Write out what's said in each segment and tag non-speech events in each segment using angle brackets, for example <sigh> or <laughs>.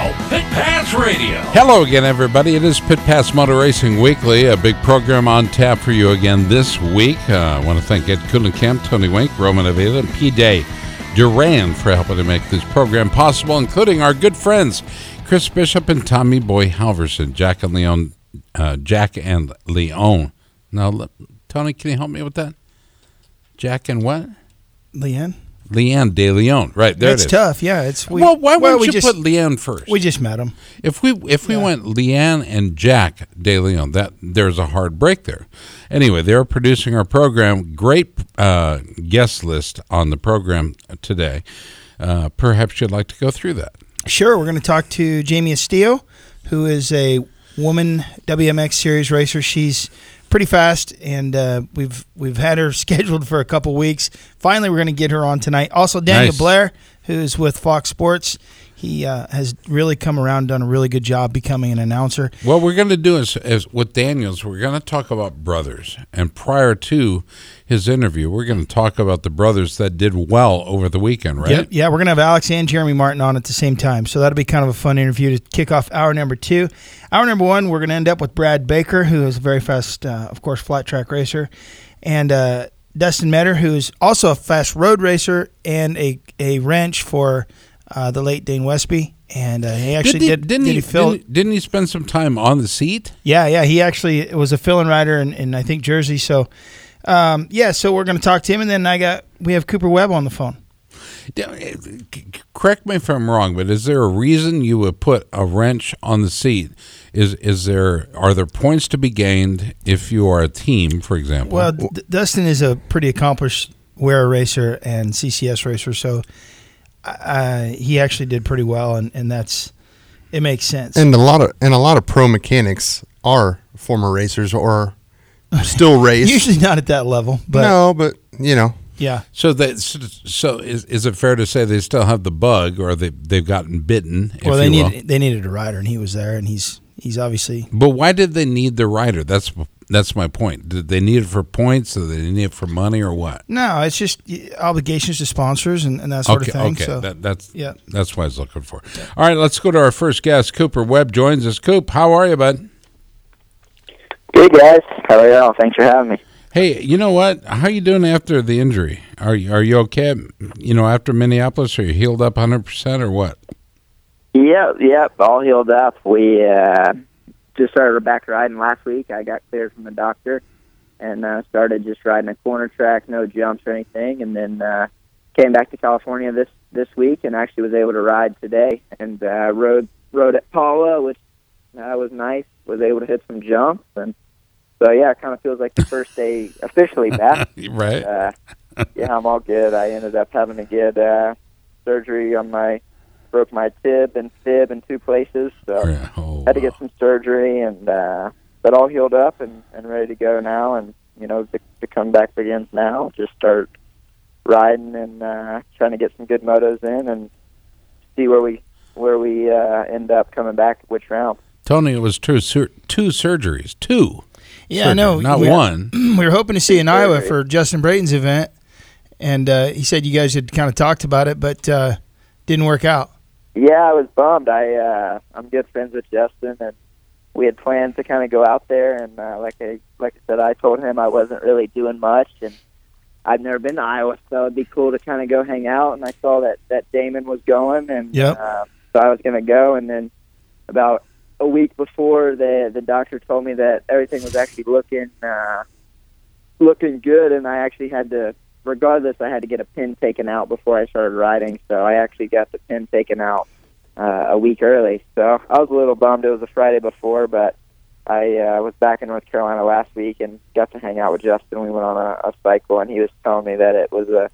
Pit Pass Radio. Hello again, everybody. It is Pit Pass Motor Racing Weekly, a big program on tap for you again this week. Uh, I want to thank Ed Kuhlenkamp, Tony Wink, Roman Avila, and PJ Duran for helping to make this program possible, including our good friends Chris Bishop and Tommy Boy Halverson, Jack and Leon, uh, Jack and Leon. Now, Tony, can you help me with that? Jack and what? Leanne. Leanne De Leon. Right there It's it is. tough. Yeah, it's we, well, why well, wouldn't we you just, put Leanne first? We just met him. If we if we Yeah. went Leanne and Jack De Leon, that there's a hard break there. Anyway, they're producing our program. Great uh, guest list on the program today. Uh, perhaps you'd like to go through that. Sure, we're going to talk to Jamie Estillo, who is a woman WMX series racer. She's pretty fast, and uh, we've we've had her <laughs> scheduled for a couple weeks. Finally, we're going to get her on tonight. Also, Daniel Nice. Blair, who's with Fox Sports. He uh, has really come around, done a really good job becoming an announcer. What we're going to do is, is with Daniels, we're going to talk about brothers. And prior to his interview, we're going to talk about the brothers that did well over the weekend, right? Yep. Yeah, we're going to have Alex and Jeremy Martin on at the same time. So that'll be kind of a fun interview to kick off hour number two. Hour number one, we're going to end up with Brad Baker, who is a very fast, uh, of course, flat track racer, and uh, Dustin Metter, who's also a fast road racer and a, a wrench for uh, the late Dane Westby. And uh, he actually did, didn't did he, fill? didn't, didn't he spend some time on the seat? Yeah, yeah. He actually was a fill-in rider in, in I think Jersey. So, um, yeah. So we're going to talk to him, and then I got we have Cooper Webb on the phone. Eh, Correct me if I'm wrong, but is there a reason you would put a wrench on the seat? Is is there are there points to be gained if you are a team, for example? Well, D- Dustin is a pretty accomplished WERA racer and CCS racer, so uh, he actually did pretty well, and, and that's it makes sense. And a lot of and a lot of pro mechanics are former racers or <laughs> still race. Usually not at that level, but no, but you know, yeah, so that so is is it fair to say they still have the bug, or they they've gotten bitten? well, if they you will? needed they needed a rider, and he was there, and he's he's obviously But why did they need the rider? That's that's my point. Did they need it for points? Or they need it for money, or what? no, it's just obligations to sponsors and, and that sort okay, of thing. okay, So that, that's yeah. that's what I was looking for. All right, let's go to our first guest. Cooper Webb joins us. Coop, how are you, bud? Good guys, how are y'all? Thanks for having me. Hey, you know what? How you doing after the injury? Are you are you okay? You know, after Minneapolis, are you healed up hundred percent or what? Yep, yep, all healed up. We uh, just started back riding last week. I got cleared from the doctor and uh, started just riding a corner track, no jumps or anything, and then uh, came back to California this this week and actually was able to ride today and uh, rode rode at Pala, which uh, was nice. Was able to hit some jumps and. So yeah, it kind of feels like the first day <laughs> officially back. right. uh, yeah, I'm all good. I ended up having to get uh, surgery on my broke my tib and fib in two places, so Yeah, oh, had to get some surgery and uh, but all healed up and, and ready to go now. And you know the, the comeback begins now. Just start riding and uh, trying to get some good motos in and see where we where we uh, end up coming back which round. Tony, it was two sur- two surgeries, two. Yeah, I know. not We- one. <clears throat> we were hoping to see you in Iowa for Justin Brayton's event, and uh, he said you guys had kind of talked about it, but uh, didn't work out. Yeah, I was bummed. I uh, I'm good friends with Justin, and we had planned to kind of go out there. And uh, like I like I said, I told him I wasn't really doing much, and I've never been to Iowa, so it'd be cool to kind of go hang out. And I saw that that Damon was going, and Yep. uh, so I was going to go. And then about a week before, the the doctor told me that everything was actually looking uh, looking good, and I actually had to regardless, I had to get a pin taken out before I started riding. So I actually got the pin taken out uh, a week early. So I was a little bummed. It was a Friday before, but I uh, was back in North Carolina last week and got to hang out with Justin. We went on a, a cycle, and he was telling me that it was a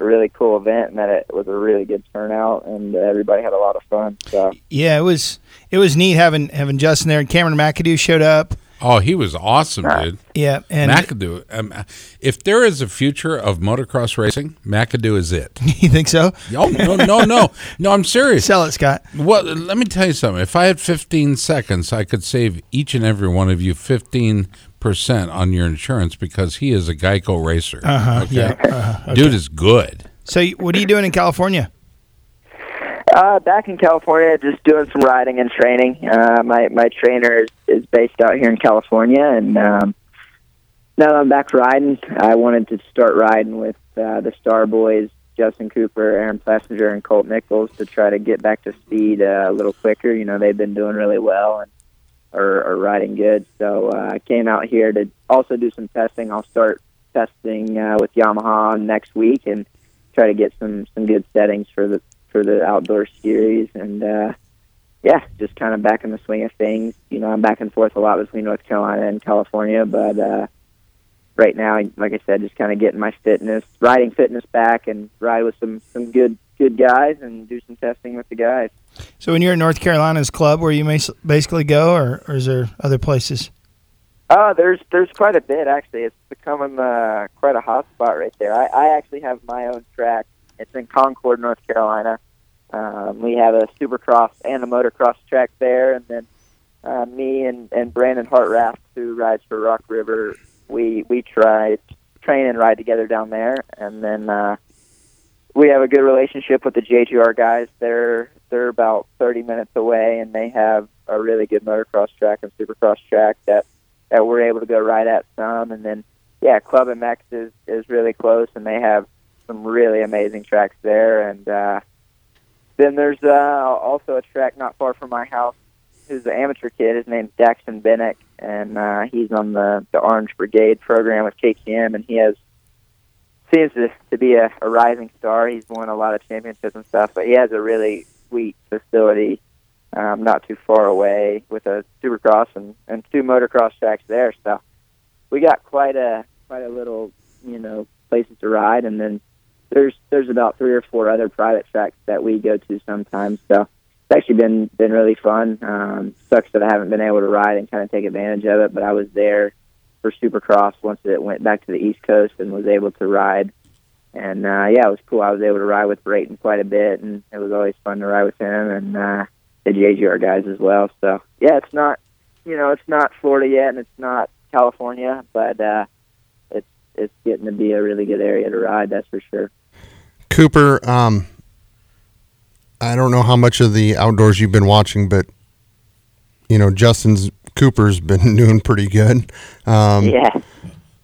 a really cool event and that it was a really good turnout and everybody had a lot of fun. So Yeah, it was it was neat having having Justin there and Cameron McAdoo showed up. Oh, he was awesome, dude. Yeah, and McAdoo. Um, if there is a future of motocross racing, McAdoo is it. <laughs> you think so? Oh no, no, no, no! I'm serious. Sell it, Scott. Well, let me tell you something. If I had 15 seconds, I could save each and every one of you 15 percent on your insurance because he is a Geico racer. Uh-huh, okay? yeah, uh-huh, dude is good. So, what are you doing in California? Uh, back in California, just doing some riding and training. Uh, my my trainer is, is based out here in California, and um, now that I'm back riding, I wanted to start riding with uh, the Star Boys, Justin Cooper, Aaron Plessinger, and Colt Nichols to try to get back to speed uh, a little quicker. You know, they've been doing really well and are, are riding good. So uh, I came out here to also do some testing. I'll start testing uh, with Yamaha next week and try to get some some good settings for the for the outdoor series and uh yeah, just kind of back in the swing of things. You know, I'm back and forth a lot between North Carolina and California, but uh right now, like I said, just kind of getting my fitness, riding fitness back, and ride with some some good good guys and do some testing with the guys. So, when you're in North Carolina's club, where you may s- basically go, or, or is there other places? Uh, there's there's quite a bit actually. It's becoming uh, quite a hot spot right there. I, I actually have my own track. It's in Concord, North Carolina. Um, we have a supercross and a motocross track there, and then uh, me and, and Brandon Hartranft, who rides for Rock River, we we try train and ride together down there, and then uh, we have a good relationship with the JGR guys. They're they're about 30 minutes away, and they have a really good motocross track and supercross track that that we're able to go ride at some. And then, yeah, Club MX is is really close, and they have some really amazing tracks there. And uh, then there's uh, also a track not far from my house. Who's an amateur kid? His name's Daxton Bennick, and uh, he's on the the Orange Brigade program with KTM, and he has seems to, to be a, a rising star. He's won a lot of championships and stuff, but he has a really sweet facility um, not too far away with a supercross and, and two motocross tracks there. So we got quite a quite a little you know places to ride, and then there's there's about three or four other private tracks that we go to sometimes. So it's actually been been really fun. Um, sucks that I haven't been able to ride and kind of take advantage of it, but I was there for Supercross once it went back to the East Coast and was able to ride. And uh, yeah, it was cool. I was able to ride with Brayton quite a bit, and it was always fun to ride with him and uh, the JGR guys as well. So yeah, it's not you know it's not Florida yet, and it's not California, but uh, it's it's getting to be a really good area to ride. That's for sure. Cooper, um, I don't know how much of the outdoors you've been watching, but you know Justin's Cooper's <laughs> been doing pretty good. Um, Yeah.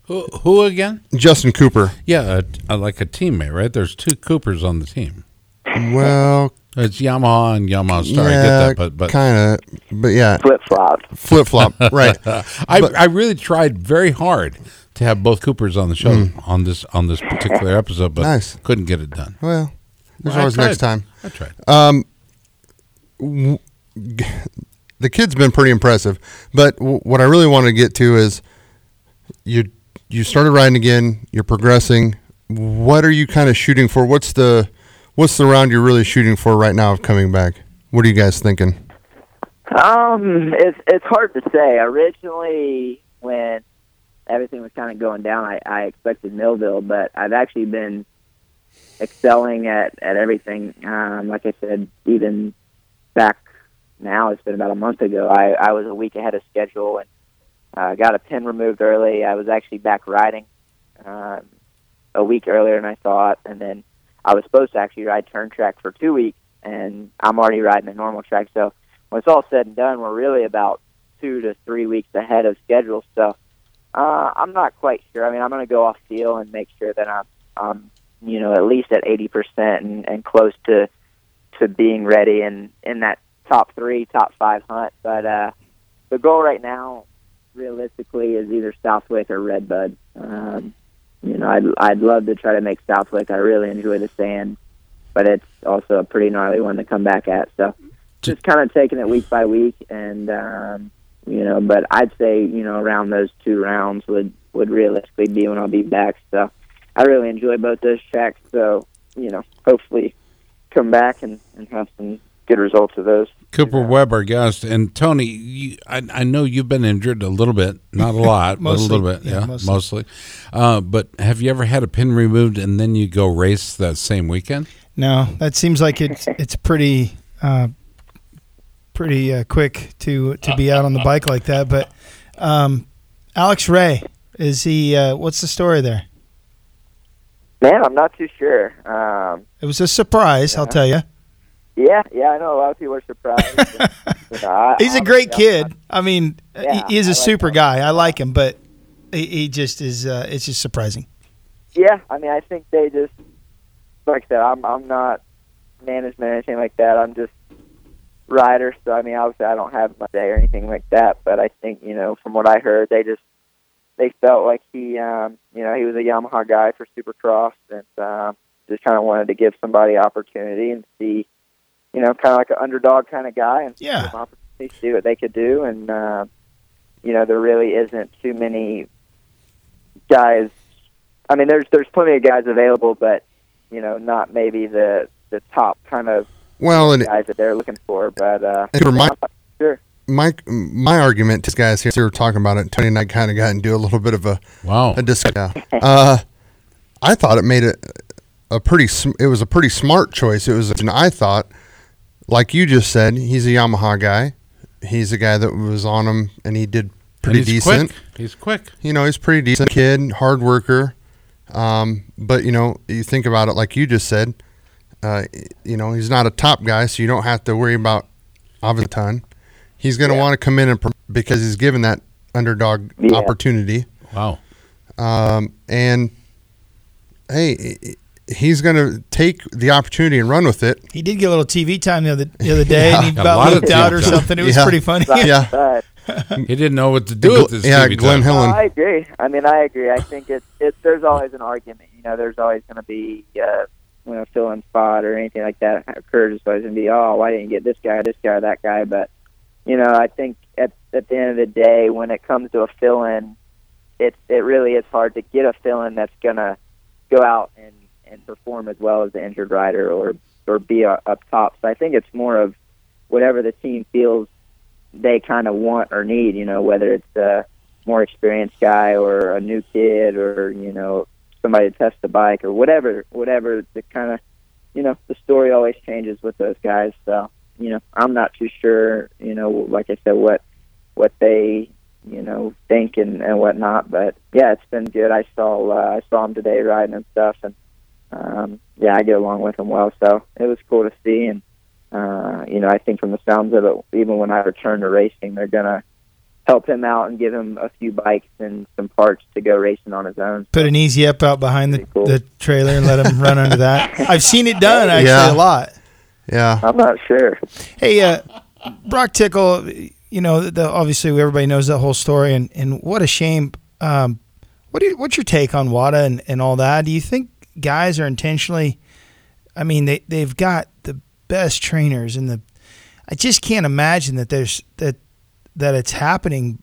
Who, who again? Justin Cooper. Yeah, a, a, like a teammate, right? There's two Coopers on the team. Well, It's Yamaha and Yamaha Star. I get that, but but kind of, but yeah, Flip flop. flip flop, right? <laughs> I, I really tried very hard to have both Coopers on the show on this on this particular episode, but. Nice. couldn't get it done. Well, there's Well, always next time. I tried. the kid's been pretty impressive. But w- what I really want to get to is you you started riding again. You're progressing. What are you kind of shooting for? What's the what's the round you're really shooting for right now of coming back? What are you guys thinking? Um, it's it's hard to say. Originally, when everything was kind of going down, I, I expected Millville, but I've actually been excelling at at everything. Um, like I said, even back now, it's been about a month ago. I I was a week ahead of schedule and uh, got a pin removed early. I was actually back riding um, a week earlier than I thought, and then I was supposed to actually ride turn track for two weeks, and I'm already riding a normal track, so when it's all said and done, we're really about two to three weeks ahead of schedule. So uh, I'm not quite sure. I mean, I'm going to go off feel and make sure that I'm, um, you know, at least at 80% and, and close to to being ready and in that top three, top five hunt. But uh, the goal right now, realistically, is either Southwick or Redbud. Um, you know, I'd I'd love to try to make Southwick. I really enjoy the sand, but it's also a pretty gnarly one to come back at. So just kind of taking it week by week, and um, you know, but I'd say you know around those two rounds would would realistically be when I'll be back. So I really enjoy both those tracks. So you know, hopefully, come back and, and have some good results of those. Cooper Webb, our guest, and Tony. You, I, I know you've been injured a little bit, not a <laughs> lot, but a little bit. yeah, Yeah, mostly. mostly. Uh, but have you ever had a pin removed and then you go race that same weekend? No, that seems like it's <laughs> it's pretty uh, pretty uh, quick to to be out on the <laughs> bike like that. But um, Alex Ray is he? Uh, what's the story there? Man, I'm not too sure. Um, It was a surprise, I'll tell you. yeah, yeah, I know a lot of people are surprised. <laughs> You know, I- He's a I'm- great I'm kid. not- I mean, Yeah, he, he is I a like super him. guy. I like him, but he, he just is. Uh, it's just surprising. Yeah, I mean, I think they just, like I said, I'm I'm not management or anything like that. I'm just rider. So I mean, obviously, I don't have my day or anything like that. But I think you know, from what I heard, they just they felt like he, um, you know, he was a Yamaha guy for Supercross, and um, just kind of wanted to give somebody opportunity and see, you know, kind of like an underdog kind of guy, and Yeah. opportunity to see what they could do. And uh, you know, there really isn't too many guys. I mean, there's there's plenty of guys available, but you know, not maybe the the top kind of Well, and guys that they're looking for. But uh, for my- sure, my my argument to these guys here, they were talking about it. Tony and I kind of got into a little bit of a Wow. a discussion. uh, I thought it made it a pretty. It was a pretty smart choice. It was, and I thought, like you just said, he's a Yamaha guy. He's a guy that was on him, and he did pretty he's decent. Quick. He's quick. You know, he's a pretty decent kid, hard worker. Um, but you know, you think about it like you just said. Uh, you know, he's not a top guy, so you don't have to worry about obviously. He's going to Yeah. want to come in and pr- because he's given that underdog Yeah. opportunity. Wow. Um, and hey, he's going to take the opportunity and run with it. He did get a little TV time the other the other day, <laughs> and he Yeah, a about lot of looked out or time. something. It was pretty funny. But- Yeah. but <laughs> He didn't know what to do with this. yeah, TV Glenn time. Hillen. No, I agree. I mean, I agree. I think it's it's there's always an argument. You know, there's always going to be uh, you know fill in spot or anything like that occurs. It's always going to be oh why didn't you get this guy, this guy, or that guy. But you know, I think at at the end of the day, when it comes to a fill in, it it really is hard to get a fill in that's going to go out and and perform as well as the injured rider or or be uh, up top. So I think it's more of whatever the team feels they kind of want or need. You know, whether it's a more experienced guy or a new kid or you know somebody to test the bike or whatever, whatever the kind of you know the story always changes with those guys. So you know, I'm not too sure. You know, like I said, what what they you know think and and whatnot. But yeah, it's been good. I saw uh, I saw him today riding and stuff, and um, yeah, I get along with him well. So it was cool to see and uh, you know, I think from the sounds of it, even when I return to racing, they're gonna help him out and give him a few bikes and some parts to go racing on his own. Put an easy up out behind the, cool. the trailer and let him run under that. <laughs> I've seen it done actually Yeah. a lot. Yeah. I'm not sure. Hey, uh, Broc Tickle, you know, the, obviously everybody knows that whole story, and, and what a shame. Um, what do you, what's your take on WADA and, and all that? Do you think guys are intentionally? I mean, they they've got the best trainers, and the I just can't imagine that there's that that it's happening.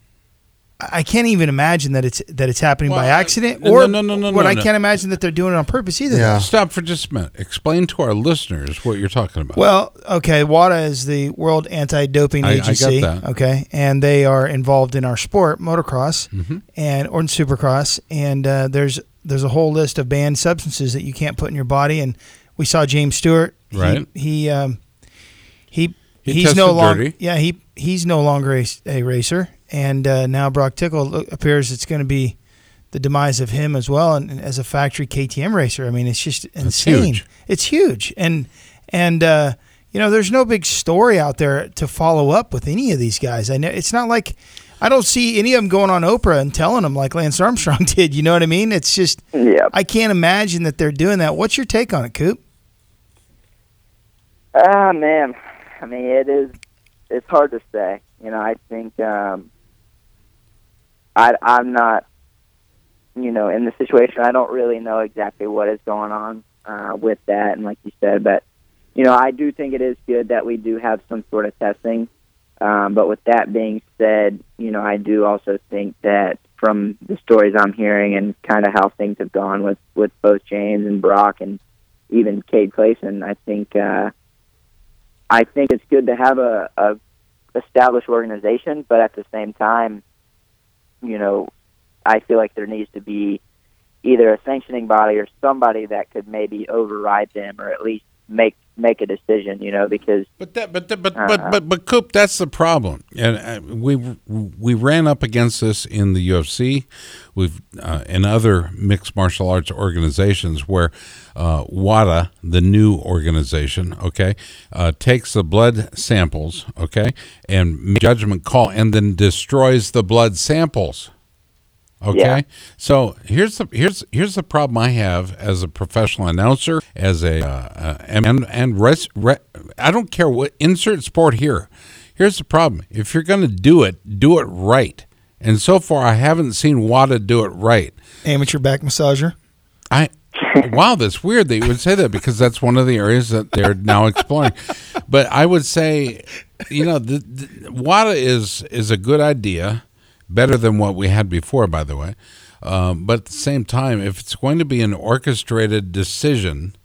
I I can't even imagine that it's that it's happening by accident, or no, no, no, what no, I no. can't imagine that they're doing it on purpose either. Yeah. Stop for just a minute. Explain to our listeners what you're talking about. Well, okay, WADA is the World Anti-Doping I- I got Agency. that. Okay, and they are involved in our sport, motocross, Mm-hmm. and or in supercross. And uh, there's there's a whole list of banned substances that you can't put in your body. And we saw James Stewart. He- Right. He um, he, He he's no longer yeah he he's no longer a, a racer. And uh, now Broc Tickle appears it's going to be the demise of him as well, and, and as a factory KTM racer. I mean, it's just insane. huge. It's huge, and and uh, you know, there's no big story out there to follow up with any of these guys. I know it's not like I don't see any of them going on Oprah and telling them like Lance Armstrong <laughs> did. You know what I mean? It's just Yeah. I can't imagine that they're doing that. What's your take on it, Coop? Ah, man. I mean, it is. It's hard to say. You know, I think um, I I'm not. You know, in the situation, I don't really know exactly what is going on uh, with that, and like you said, but you know, I do think it is good that we do have some sort of testing. Um, but with that being said, you know, I do also think that from the stories I'm hearing and kind of how things have gone with with both James and Brock and even Cade Clason, I think uh, I think it's good to have a, a established organization, but at the same time, you know, I feel like there needs to be either a sanctioning body or somebody that could maybe override them or at least make make a decision, you know, because But that, but that, but Uh-huh. but but but Coop, that's the problem, and uh, we we ran up against this in the UFC, we've uh, in other mixed martial arts organizations where uh, WADA, the new organization, okay, uh, takes the blood samples, okay, and judgment call, and then destroys the blood samples. Okay, Yeah. so here's the here's here's the problem I have as a professional announcer, as a uh, uh, and and res, re, I don't care what insert sport here. Here's the problem: if you're going to do it, do it right. And so far, I haven't seen WADA do it right. Amateur back massager. I wow, that's weird that you would say that because that's one of the areas that they're now exploring. But I would say, you know, the, the, WADA is is a good idea, better than what we had before, by the way. Um, but at the same time, if it's going to be an orchestrated decision,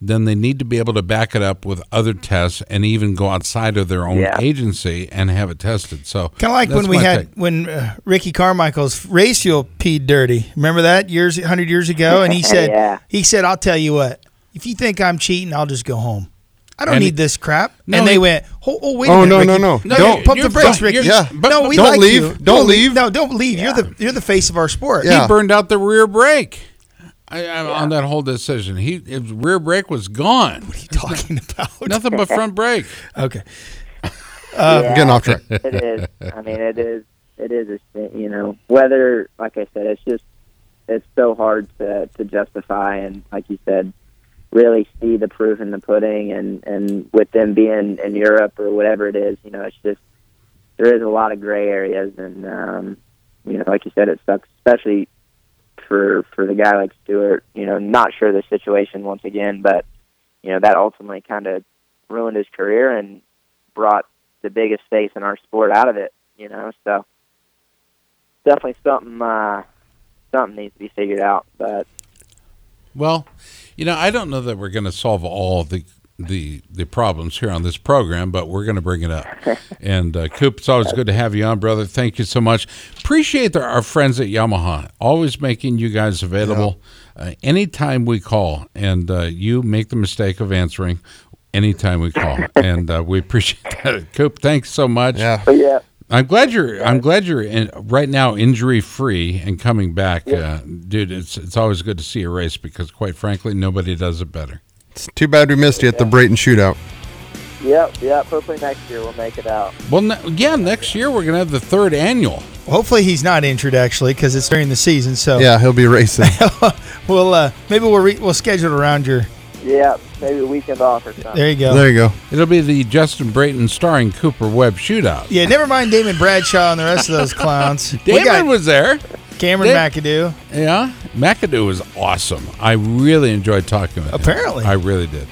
then they need to be able to back it up with other tests and even go outside of their own Yeah. agency and have it tested. So Kind of like when we had take. when uh, Ricky Carmichael's race fuel peed dirty. Remember that years, hundred years ago? And he <laughs> said, Yeah. he said, I'll tell you what. If you think I'm cheating, I'll just go home. I don't And need this crap. No, and they went, oh, oh wait a Oh, minute, no, Ricky. no, no. No, Don't- pump the brakes. Ricky. Yeah. but- no, we don't like leave. you. Don't leave. No, don't leave. You're the you're the face of our sport. Yeah. He burned out the rear brake I, I, on that whole decision. He his rear brake was gone. What are you talking <laughs> about? Nothing but front brake. Okay. yeah, um, getting off track. <laughs> it is. I mean, it is. It is a you know whether, like I said, it's just it's so hard to to justify and, like you said, really see the proof in the pudding. And and with them being in Europe or whatever it is, you know, it's just there is a lot of gray areas, and um, you know, like you said, it sucks, especially for for the guy like Stewart. You know, not sure the situation once again, but you know that ultimately kind of ruined his career and brought the biggest face in our sport out of it. You know, so definitely something uh, something needs to be figured out. But Well, you know, I don't know that we're going to solve all the the the problems here on this program, but we're going to bring it up. <laughs> and uh, Coop, it's always good to have you on, brother. Thank you so much. Appreciate the, our friends at Yamaha, always making you guys available uh, anytime we call, and uh, you make the mistake of answering anytime we call, <laughs> and uh, we appreciate that. Coop, thanks so much. Yeah. but yeah, I'm glad you're. I'm glad you're in, right now injury free and coming back, uh, dude. It's it's always good to see a race because, quite frankly, nobody does it better. It's too bad we missed you at the Brayton shootout. yep, yep. Hopefully next year we'll make it out. Well, ne- yeah, next year we're gonna have the third annual. Hopefully he's not injured actually because it's during the season. So Yeah, he'll be racing. <laughs> we'll uh, maybe we'll re- we'll schedule it around your. Yeah, maybe a weekend off or something. There you go. there you go. It'll be the Justin Brayton starring Cooper Webb shootout. Yeah, never mind Damon Bradshaw and the rest of those <laughs> clowns. we Damon was there. Cameron Dave- McAdoo. Yeah, McAdoo was awesome. I really enjoyed talking with him. Apparently. I really did.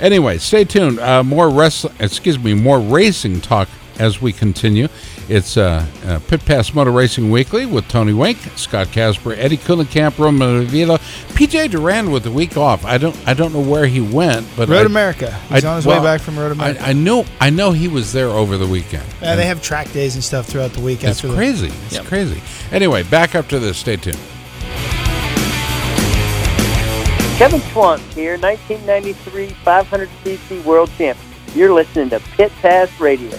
Anyway, stay tuned. Uh, more wrestling, excuse me, more racing talk as we continue. It's uh, uh, Pit Pass Motor Racing Weekly with Tony Wink, Scott Casper, Eddie Kuhlenkamp, Roman Avila, PJ Duran with the week off. I don't, I don't know where he went, but Road I, America. He's I- on his well, way back from Road America. I, I know, I know he was there over the weekend. Yeah, they have track days and stuff throughout the week. It's after the- crazy. It's Yep. crazy. Anyway, back up to this. Stay tuned. Kevin Schwantz here, 1993 500cc World Champion. You're listening to Pit Pass Radio.